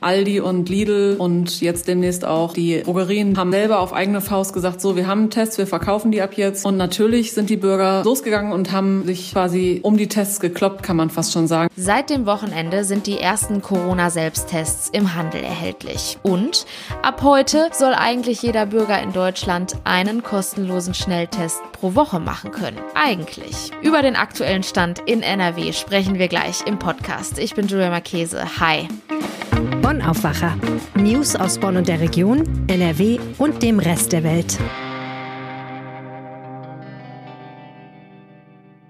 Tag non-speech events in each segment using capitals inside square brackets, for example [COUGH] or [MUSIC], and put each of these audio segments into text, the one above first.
Aldi und Lidl und jetzt demnächst auch die Drogerien haben selber auf eigene Faust gesagt, so, wir haben Tests, wir verkaufen die ab jetzt. Und natürlich sind die Bürger losgegangen und haben sich quasi um die Tests gekloppt, kann man fast schon sagen. Seit dem Wochenende sind die ersten Corona-Selbsttests im Handel erhältlich. Und ab heute soll eigentlich jeder Bürger in Deutschland einen kostenlosen Schnelltest pro Woche machen können. Eigentlich. Über den aktuellen Stand in NRW sprechen wir gleich im Podcast. Ich bin Julia Marchese. Hi. Bonn Aufwacher. News aus Bonn und der Region, NRW und dem Rest der Welt.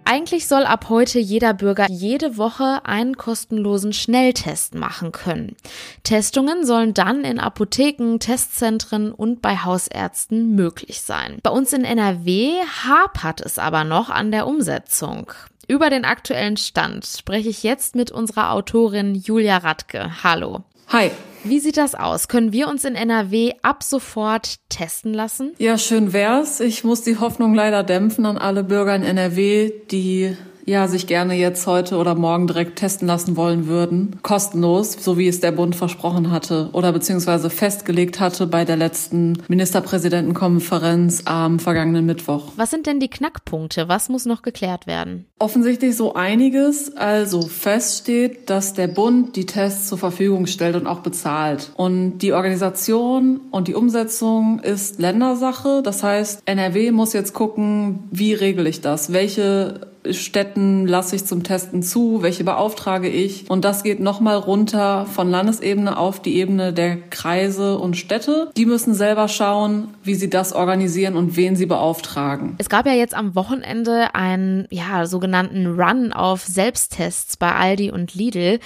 Eigentlich soll ab heute jeder Bürger jede Woche einen kostenlosen Schnelltest machen können. Testungen sollen dann in Apotheken, Testzentren und bei Hausärzten möglich sein. Bei uns in NRW hapert es aber noch an der Umsetzung. Über den aktuellen Stand spreche ich jetzt mit unserer Autorin Julia Radke. Hallo. Hi. Wie sieht das aus? Können wir uns in NRW ab sofort testen lassen? Ja, schön wär's. Ich muss die Hoffnung leider dämpfen an alle Bürger in NRW, die ja, sich gerne jetzt heute oder morgen direkt testen lassen wollen würden. Kostenlos, so wie es der Bund versprochen hatte oder beziehungsweise festgelegt hatte bei der letzten Ministerpräsidentenkonferenz am vergangenen Mittwoch. Was sind denn die Knackpunkte? Was muss noch geklärt werden? Offensichtlich so einiges. Also feststeht, dass der Bund die Tests zur Verfügung stellt und auch bezahlt. Und die Organisation und die Umsetzung ist Ländersache. Das heißt, NRW muss jetzt gucken, wie regle ich das? Welche Städten lasse ich zum Testen zu, welche beauftrage ich. Und das geht nochmal runter von Landesebene auf die Ebene der Kreise und Städte. Die müssen selber schauen, wie sie das organisieren und wen sie beauftragen. Es gab ja jetzt am Wochenende einen ja, sogenannten Run auf Selbsttests bei Aldi und Lidl.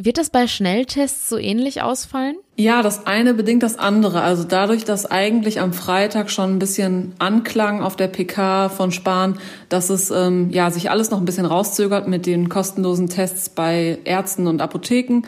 Wird das bei Schnelltests so ähnlich ausfallen? Ja, das eine bedingt das andere. Also dadurch, dass eigentlich am Freitag schon ein bisschen anklang auf der PK von Spahn, dass es ähm, ja sich alles noch ein bisschen rauszögert mit den kostenlosen Tests bei Ärzten und Apotheken,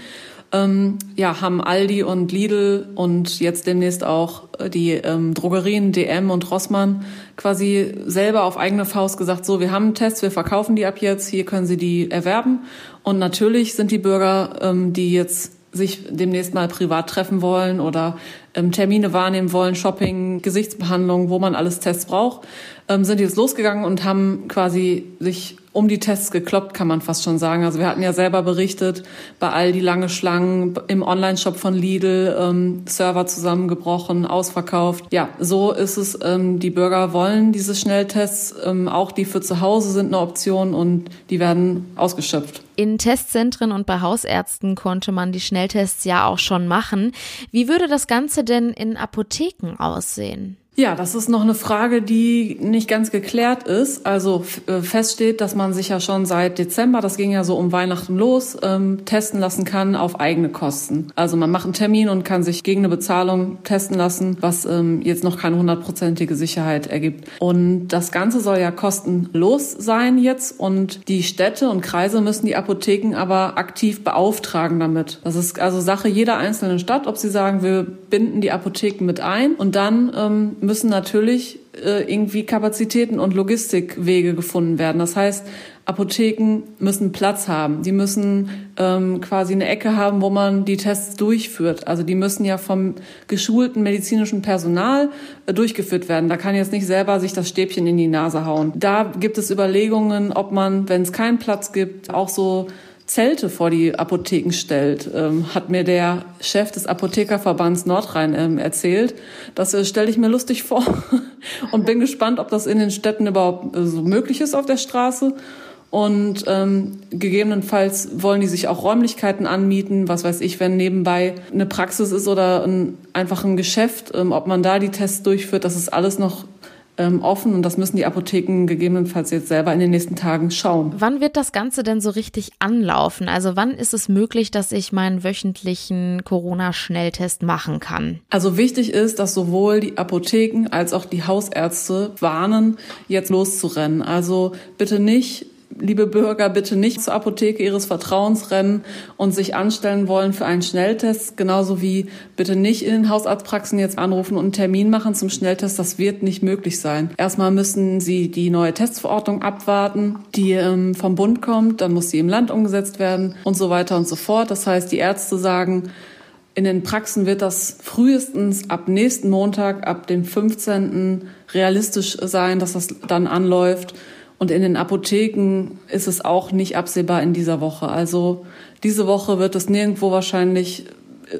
ähm, ja, haben Aldi und Lidl und jetzt demnächst auch äh, die ähm, Drogerien DM und Rossmann quasi selber auf eigene Faust gesagt, so, wir haben Tests, wir verkaufen die ab jetzt, hier können Sie die erwerben. Und natürlich sind die Bürger, ähm, die jetzt sich demnächst mal privat treffen wollen oder ähm, Termine wahrnehmen wollen, Shopping, Gesichtsbehandlung, wo man alles Tests braucht, ähm, sind jetzt losgegangen und haben quasi sich um die Tests gekloppt, kann man fast schon sagen. Also wir hatten ja selber berichtet, bei all die lange Schlangen im Online-Shop von Lidl, ähm, Server zusammengebrochen, ausverkauft. Ja, so ist es. Ähm, die Bürger wollen diese Schnelltests, ähm, auch die für zu Hause sind eine Option und die werden ausgeschöpft. In Testzentren und bei Hausärzten konnte man die Schnelltests ja auch schon machen. Wie würde das Ganze denn in Apotheken aussehen? Ja, das ist noch eine Frage, die nicht ganz geklärt ist. Also äh, feststeht, dass man sich ja schon seit Dezember, das ging ja so um Weihnachten los, ähm, testen lassen kann auf eigene Kosten. Also man macht einen Termin und kann sich gegen eine Bezahlung testen lassen, was ähm, jetzt noch keine hundertprozentige Sicherheit ergibt. Und das Ganze soll ja kostenlos sein jetzt und die Städte und Kreise müssen die Apotheken aber aktiv beauftragen damit. Das ist also Sache jeder einzelnen Stadt, ob sie sagen, wir binden die Apotheken mit ein und dann ähm, müssen natürlich äh, irgendwie Kapazitäten und Logistikwege gefunden werden. Das heißt, Apotheken müssen Platz haben. Die müssen ähm, quasi eine Ecke haben, wo man die Tests durchführt. Also die müssen ja vom geschulten medizinischen Personal äh, durchgeführt werden. Da kann jetzt nicht selber sich das Stäbchen in die Nase hauen. Da gibt es Überlegungen, ob man, wenn es keinen Platz gibt, auch so Zelte vor die Apotheken stellt, ähm, hat mir der Chef des Apothekerverbands Nordrhein ähm, erzählt. Das äh, stelle ich mir lustig [LAUGHS] vor und bin gespannt, ob das in den Städten überhaupt äh, so möglich ist auf der Straße. Und ähm, gegebenenfalls wollen die sich auch Räumlichkeiten anmieten, was weiß ich, wenn nebenbei eine Praxis ist oder ein, einfach ein Geschäft, ähm, ob man da die Tests durchführt, das ist alles noch offen und das müssen die Apotheken gegebenenfalls jetzt selber in den nächsten Tagen schauen. Wann wird das Ganze denn so richtig anlaufen? Also wann ist es möglich, dass ich meinen wöchentlichen Corona-Schnelltest machen kann? Also wichtig ist, dass sowohl die Apotheken als auch die Hausärzte warnen, jetzt loszurennen. Also bitte nicht liebe Bürger, bitte nicht zur Apotheke Ihres Vertrauens rennen und sich anstellen wollen für einen Schnelltest. Genauso wie bitte nicht in den Hausarztpraxen jetzt anrufen und einen Termin machen zum Schnelltest. Das wird nicht möglich sein. Erstmal müssen Sie die neue Testverordnung abwarten, die ähm, vom Bund kommt. Dann muss sie im Land umgesetzt werden und so weiter und so fort. Das heißt, die Ärzte sagen, In den Praxen wird das frühestens ab nächsten Montag, ab dem 15. realistisch sein, dass das dann anläuft. Und in den Apotheken ist es auch nicht absehbar in dieser Woche. Also diese Woche wird es nirgendwo wahrscheinlich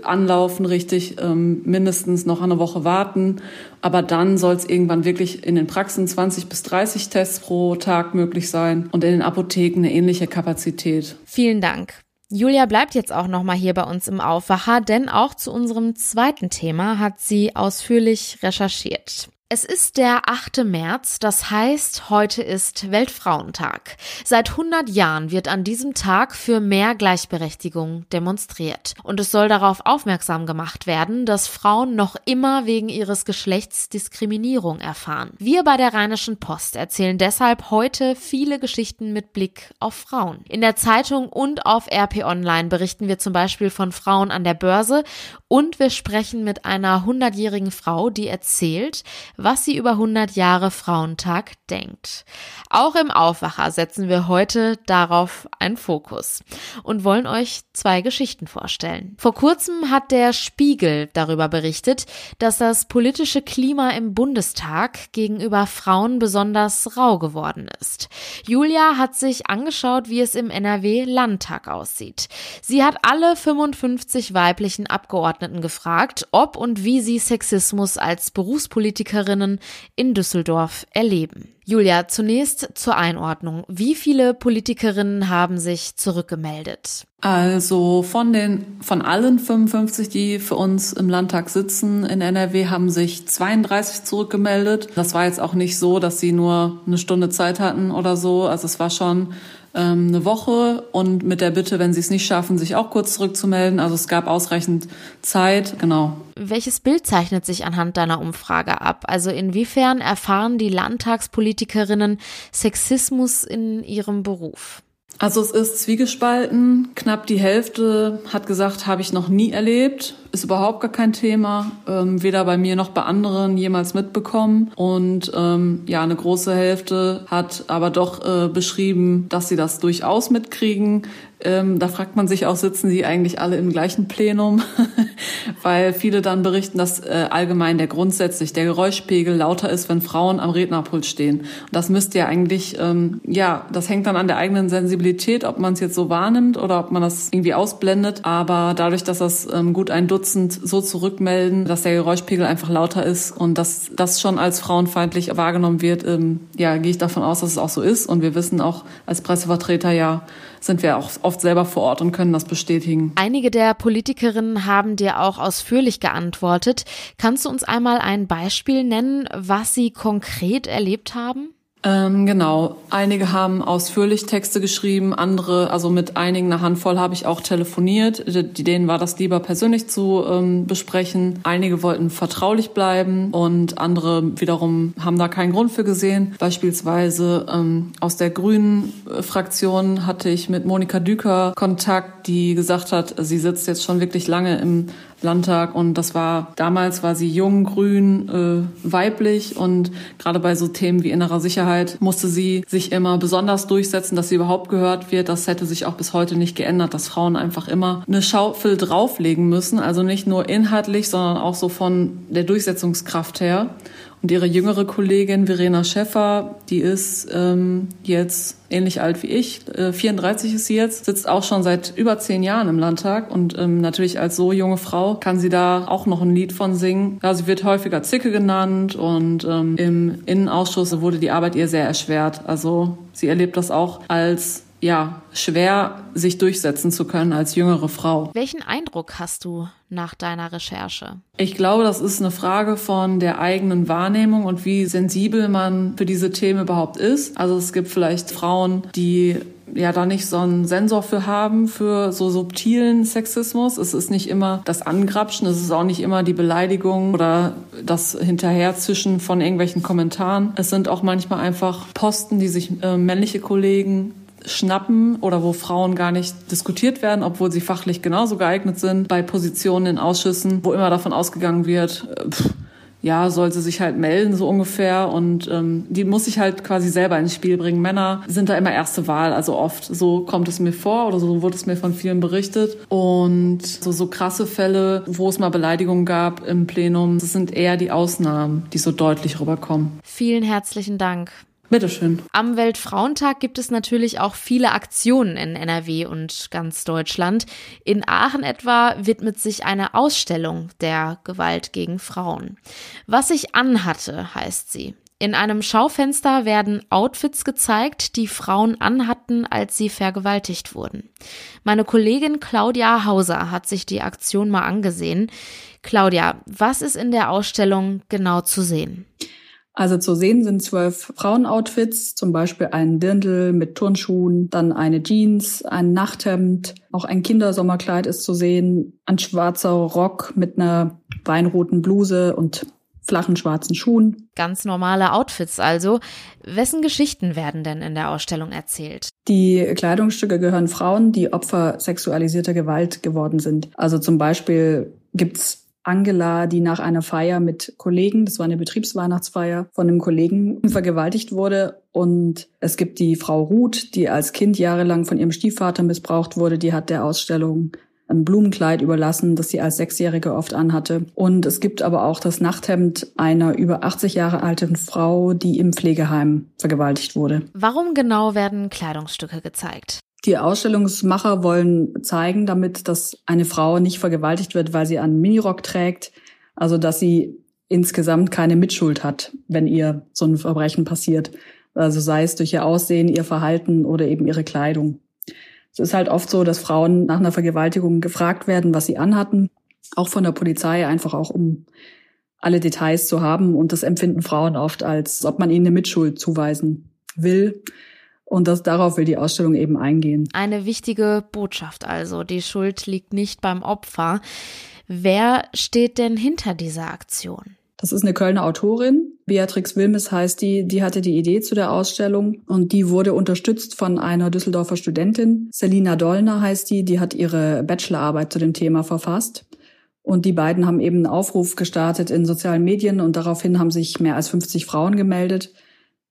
anlaufen, richtig ähm, mindestens noch eine Woche warten. Aber dann soll es irgendwann wirklich in den Praxen 20 bis 30 Tests pro Tag möglich sein und in den Apotheken eine ähnliche Kapazität. Vielen Dank. Julia bleibt jetzt auch noch mal hier bei uns im Aufwacher, denn auch zu unserem zweiten Thema hat sie ausführlich recherchiert. Es ist der 8. März, das heißt, heute ist Weltfrauentag. Seit 100 Jahren wird an diesem Tag für mehr Gleichberechtigung demonstriert. Und es soll darauf aufmerksam gemacht werden, dass Frauen noch immer wegen ihres Geschlechts Diskriminierung erfahren. Wir bei der Rheinischen Post erzählen deshalb heute viele Geschichten mit Blick auf Frauen. In der Zeitung und auf RP Online berichten wir zum Beispiel von Frauen an der Börse und wir sprechen mit einer 100-jährigen Frau, die erzählt, was sie über 100 Jahre Frauentag denkt. Auch im Aufwacher setzen wir heute darauf einen Fokus und wollen euch zwei Geschichten vorstellen. Vor kurzem hat der Spiegel darüber berichtet, dass das politische Klima im Bundestag gegenüber Frauen besonders rau geworden ist. Julia hat sich angeschaut, wie es im NRW Landtag aussieht. Sie hat alle 55 weiblichen Abgeordneten gefragt, ob und wie sie Sexismus als Berufspolitikerin Politikerinnen in Düsseldorf erleben. Julia, zunächst zur Einordnung. Wie viele Politikerinnen haben sich zurückgemeldet? Also von den, von allen 55, die für uns im Landtag sitzen in NRW, haben sich 32 zurückgemeldet. Das war jetzt auch nicht so, dass sie nur eine Stunde Zeit hatten oder so. Also es war schon ähm, eine Woche und mit der Bitte, wenn sie es nicht schaffen, sich auch kurz zurückzumelden. Also es gab ausreichend Zeit, genau. Welches Bild zeichnet sich anhand deiner Umfrage ab? Also inwiefern erfahren die Landtagspolitikerinnen Sexismus in ihrem Beruf? Also es ist zwiegespalten. Knapp die Hälfte hat gesagt, habe ich noch nie erlebt. Ist überhaupt gar kein Thema. Ähm, weder bei mir noch bei anderen jemals mitbekommen. Und ähm, ja, eine große Hälfte hat aber doch äh, beschrieben, dass sie das durchaus mitkriegen. Ähm, da fragt man sich auch, sitzen sie eigentlich alle im gleichen Plenum? [LAUGHS] Weil viele dann berichten, dass äh, allgemein der grundsätzlich der Geräuschpegel lauter ist, wenn Frauen am Rednerpult stehen. Das müsste ja eigentlich, ähm, ja, das hängt dann an der eigenen Sensibilität, ob man es jetzt so wahrnimmt oder ob man das irgendwie ausblendet. Aber dadurch, dass das ähm, gut ein Dutzend so zurückmelden, dass der Geräuschpegel einfach lauter ist und dass das schon als frauenfeindlich wahrgenommen wird, ähm, ja, gehe ich davon aus, dass es auch so ist. Und wir wissen auch als Pressevertreter ja, sind wir auch oft selber vor Ort und können das bestätigen. Einige der Politikerinnen haben dir auch ausführlich geantwortet. Kannst du uns einmal ein Beispiel nennen, was sie konkret erlebt haben? Ähm, genau. Einige haben ausführlich Texte geschrieben, andere, also mit einigen, eine Handvoll habe ich auch telefoniert. Denen war das lieber persönlich zu ähm, besprechen. Einige wollten vertraulich bleiben und andere wiederum haben da keinen Grund für gesehen. Beispielsweise ähm, aus der Grünen Fraktion hatte ich mit Monika Düker Kontakt, die gesagt hat, sie sitzt jetzt schon wirklich lange im Landtag und das war damals war sie jung, grün, äh, weiblich und gerade bei so Themen wie innerer Sicherheit musste sie sich immer besonders durchsetzen, dass sie überhaupt gehört wird. Das hätte sich auch bis heute nicht geändert, dass Frauen einfach immer eine Schaufel drauflegen müssen, also nicht nur inhaltlich, sondern auch so von der Durchsetzungskraft her. Und ihre jüngere Kollegin Verena Schäffer, die ist ähm, jetzt ähnlich alt wie ich, äh, 34 ist sie jetzt, sitzt auch schon seit über zehn Jahren im Landtag und ähm, natürlich als so junge Frau kann sie da auch noch ein Lied von singen. Ja, sie wird häufiger Zicke genannt und ähm, im Innenausschuss wurde die Arbeit ihr sehr erschwert. Also sie erlebt das auch als ja, schwer sich durchsetzen zu können als jüngere Frau. Welchen Eindruck hast du nach deiner Recherche? Ich glaube, das ist eine Frage von der eigenen Wahrnehmung und wie sensibel man für diese Themen überhaupt ist. Also es gibt vielleicht Frauen, die ja da nicht so einen Sensor für haben, für so subtilen Sexismus. Es ist nicht immer das Angrapschen, es ist auch nicht immer die Beleidigung oder das Hinterherzischen von irgendwelchen Kommentaren. Es sind auch manchmal einfach Posten, die sich äh, männliche Kollegen schnappen oder wo Frauen gar nicht diskutiert werden, obwohl sie fachlich genauso geeignet sind, bei Positionen in Ausschüssen, wo immer davon ausgegangen wird, äh, pff, ja, soll sie sich halt melden, so ungefähr. Und ähm, die muss sich halt quasi selber ins Spiel bringen. Männer sind da immer erste Wahl, also oft. So kommt es mir vor oder so wurde es mir von vielen berichtet. Und so, so krasse Fälle, wo es mal Beleidigungen gab im Plenum, das sind eher die Ausnahmen, die so deutlich rüberkommen. Vielen herzlichen Dank. Bitteschön. Am Weltfrauentag gibt es natürlich auch viele Aktionen in NRW und ganz Deutschland. In Aachen etwa widmet sich eine Ausstellung der Gewalt gegen Frauen. Was ich anhatte, heißt sie. In einem Schaufenster werden Outfits gezeigt, die Frauen anhatten, als sie vergewaltigt wurden. Meine Kollegin Claudia Hauser hat sich die Aktion mal angesehen. Claudia, was ist in der Ausstellung genau zu sehen? Also zu sehen sind zwölf Frauenoutfits, zum Beispiel ein Dirndl mit Turnschuhen, dann eine Jeans, ein Nachthemd, auch ein Kindersommerkleid ist zu sehen, ein schwarzer Rock mit einer weinroten Bluse und flachen schwarzen Schuhen. Ganz normale Outfits also. Wessen Geschichten werden denn in der Ausstellung erzählt? Die Kleidungsstücke gehören Frauen, die Opfer sexualisierter Gewalt geworden sind. Also zum Beispiel gibt's Angela, die nach einer Feier mit Kollegen, das war eine Betriebsweihnachtsfeier, von einem Kollegen vergewaltigt wurde. Und es gibt die Frau Ruth, die als Kind jahrelang von ihrem Stiefvater missbraucht wurde. Die hat der Ausstellung ein Blumenkleid überlassen, das sie als Sechsjährige oft anhatte. Und es gibt aber auch das Nachthemd einer über 80 Jahre alten Frau, die im Pflegeheim vergewaltigt wurde. Warum genau werden Kleidungsstücke gezeigt? Die Ausstellungsmacher wollen zeigen damit, dass eine Frau nicht vergewaltigt wird, weil sie einen Minirock trägt, also dass sie insgesamt keine Mitschuld hat, wenn ihr so ein Verbrechen passiert. Also sei es durch ihr Aussehen, ihr Verhalten oder eben ihre Kleidung. Es ist halt oft so, dass Frauen nach einer Vergewaltigung gefragt werden, was sie anhatten, auch von der Polizei, einfach auch um alle Details zu haben. Und das empfinden Frauen oft als, ob man ihnen eine Mitschuld zuweisen will. Und das, darauf will die Ausstellung eben eingehen. Eine wichtige Botschaft also. Die Schuld liegt nicht beim Opfer. Wer steht denn hinter dieser Aktion? Das ist eine Kölner Autorin. Beatrix Wilmes heißt die. Die hatte die Idee zu der Ausstellung und die wurde unterstützt von einer Düsseldorfer Studentin. Selina Dollner heißt die. Die hat ihre Bachelorarbeit zu dem Thema verfasst. Und die beiden haben eben einen Aufruf gestartet in sozialen Medien und daraufhin haben sich mehr als 50 Frauen gemeldet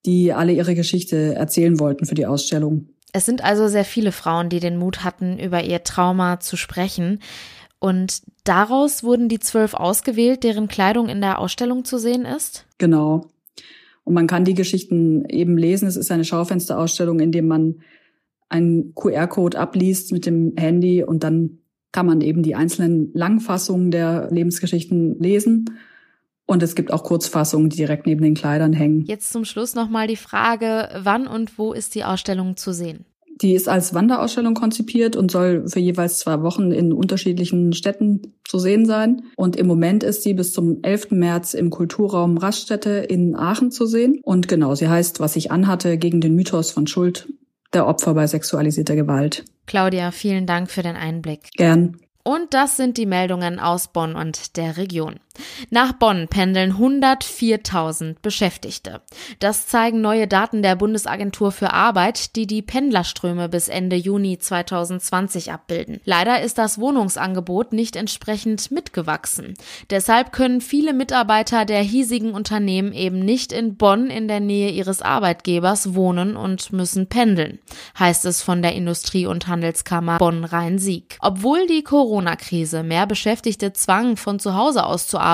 die alle ihre Geschichte erzählen wollten für die Ausstellung. Es sind also sehr viele Frauen, die den Mut hatten, über ihr Trauma zu sprechen. Und daraus wurden die zwölf ausgewählt, deren Kleidung in der Ausstellung zu sehen ist? Genau. Und man kann die Geschichten eben lesen. Es ist eine Schaufensterausstellung, in dem man einen QR-Code abliest mit dem Handy und dann kann man eben die einzelnen Langfassungen der Lebensgeschichten lesen. Und es gibt auch Kurzfassungen, die direkt neben den Kleidern hängen. Jetzt zum Schluss nochmal die Frage, wann und wo ist die Ausstellung zu sehen? Die ist als Wanderausstellung konzipiert und soll für jeweils zwei Wochen in unterschiedlichen Städten zu sehen sein. Und im Moment ist sie bis zum 11. März im Kulturraum Raststätte in Aachen zu sehen. Und genau, sie heißt, was ich anhatte, gegen den Mythos von Schuld der Opfer bei sexualisierter Gewalt. Claudia, vielen Dank für den Einblick. Gern. Und das sind die Meldungen aus Bonn und der Region. Nach Bonn pendeln 104.000 Beschäftigte. Das zeigen neue Daten der Bundesagentur für Arbeit, die die Pendlerströme bis Ende Juni 2020 abbilden. Leider ist das Wohnungsangebot nicht entsprechend mitgewachsen. Deshalb können viele Mitarbeiter der hiesigen Unternehmen eben nicht in Bonn in der Nähe ihres Arbeitgebers wohnen und müssen pendeln, heißt es von der Industrie- und Handelskammer Bonn-Rhein-Sieg. Obwohl die Corona-Krise mehr Beschäftigte zwang, von zu Hause aus zu arbeiten,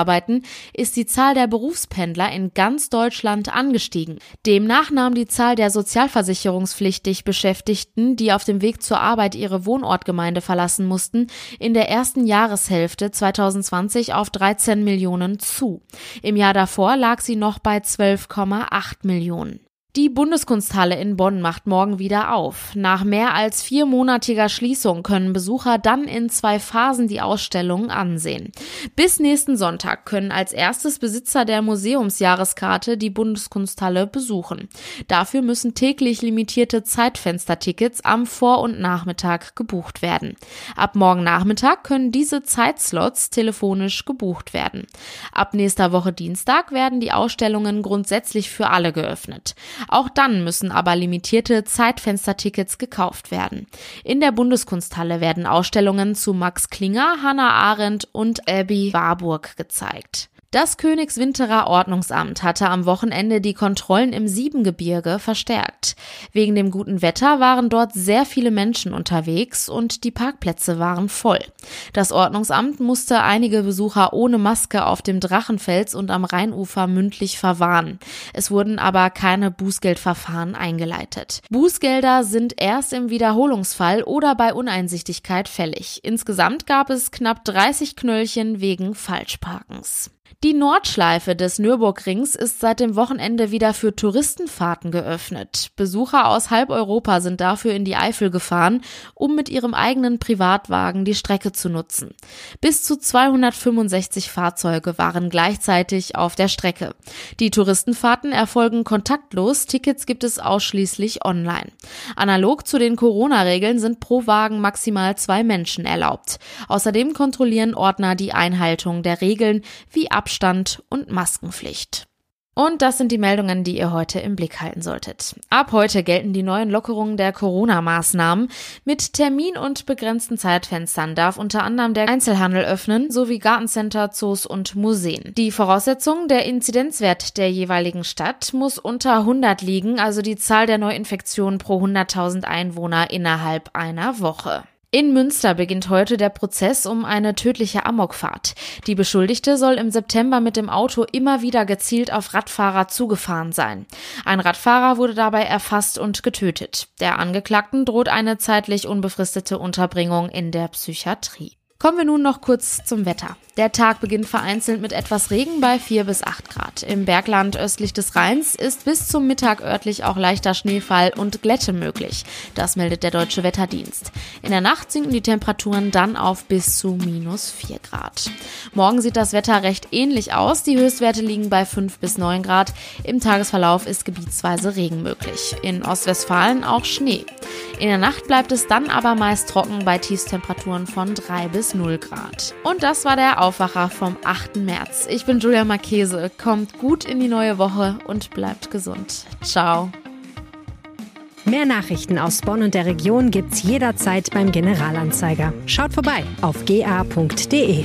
ist die Zahl der Berufspendler in ganz Deutschland angestiegen. Demnach nahm die Zahl der sozialversicherungspflichtig Beschäftigten, die auf dem Weg zur Arbeit ihre Wohnortgemeinde verlassen mussten, in der ersten Jahreshälfte 2020 auf 13 Millionen zu. Im Jahr davor lag sie noch bei 12,8 Millionen. Die Bundeskunsthalle in Bonn macht morgen wieder auf. Nach mehr als viermonatiger Schließung können Besucher dann in zwei Phasen die Ausstellung ansehen. Bis nächsten Sonntag können als erstes Besitzer der Museumsjahreskarte die Bundeskunsthalle besuchen. Dafür müssen täglich limitierte Zeitfenstertickets am Vor- und Nachmittag gebucht werden. Ab morgen Nachmittag können diese Zeitslots telefonisch gebucht werden. Ab nächster Woche Dienstag werden die Ausstellungen grundsätzlich für alle geöffnet. Auch dann müssen aber limitierte Zeitfenstertickets gekauft werden. In der Bundeskunsthalle werden Ausstellungen zu Max Klinger, Hannah Arendt und Abby Warburg gezeigt. Das Königswinterer Ordnungsamt hatte am Wochenende die Kontrollen im Siebengebirge verstärkt. Wegen dem guten Wetter waren dort sehr viele Menschen unterwegs und die Parkplätze waren voll. Das Ordnungsamt musste einige Besucher ohne Maske auf dem Drachenfels und am Rheinufer mündlich verwahren. Es wurden aber keine Bußgeldverfahren eingeleitet. Bußgelder sind erst im Wiederholungsfall oder bei Uneinsichtigkeit fällig. Insgesamt gab es knapp 30 Knöllchen wegen Falschparkens. Die Nordschleife des Nürburgrings ist seit dem Wochenende wieder für Touristenfahrten geöffnet. Besucher aus halb Europa sind dafür in die Eifel gefahren, um mit ihrem eigenen Privatwagen die Strecke zu nutzen. Bis zu 265 Fahrzeuge waren gleichzeitig auf der Strecke. Die Touristenfahrten erfolgen kontaktlos, Tickets gibt es ausschließlich online. Analog zu den Corona-Regeln sind pro Wagen maximal zwei Menschen erlaubt. Außerdem kontrollieren Ordner die Einhaltung der Regeln wie Abstand und Maskenpflicht. Und das sind die Meldungen, die ihr heute im Blick halten solltet. Ab heute gelten die neuen Lockerungen der Corona-Maßnahmen. Mit Termin und begrenzten Zeitfenstern darf unter anderem der Einzelhandel öffnen, sowie Gartencenter, Zoos und Museen. Die Voraussetzung, der Inzidenzwert der jeweiligen Stadt muss unter 100 liegen, also die Zahl der Neuinfektionen pro 100.000 Einwohner innerhalb einer Woche. In Münster beginnt heute der Prozess um eine tödliche Amokfahrt. Die Beschuldigte soll im September mit dem Auto immer wieder gezielt auf Radfahrer zugefahren sein. Ein Radfahrer wurde dabei erfasst und getötet. Der Angeklagten droht eine zeitlich unbefristete Unterbringung in der Psychiatrie. Kommen wir nun noch kurz zum Wetter. Der Tag beginnt vereinzelt mit etwas Regen bei 4 bis 8 Grad. Im Bergland östlich des Rheins ist bis zum Mittag örtlich auch leichter Schneefall und Glätte möglich. Das meldet der Deutsche Wetterdienst. In der Nacht sinken die Temperaturen dann auf bis zu minus 4 Grad. Morgen sieht das Wetter recht ähnlich aus. Die Höchstwerte liegen bei 5 bis 9 Grad. Im Tagesverlauf ist gebietsweise Regen möglich. In Ostwestfalen auch Schnee. In der Nacht bleibt es dann aber meist trocken bei Tiefstemperaturen von 3 bis 0 Grad. Und das war der Aufwacher vom 8. März. Ich bin Julia Marchese. Kommt gut in die neue Woche und bleibt gesund. Ciao. Mehr Nachrichten aus Bonn und der Region gibt's jederzeit beim Generalanzeiger. Schaut vorbei auf ga.de.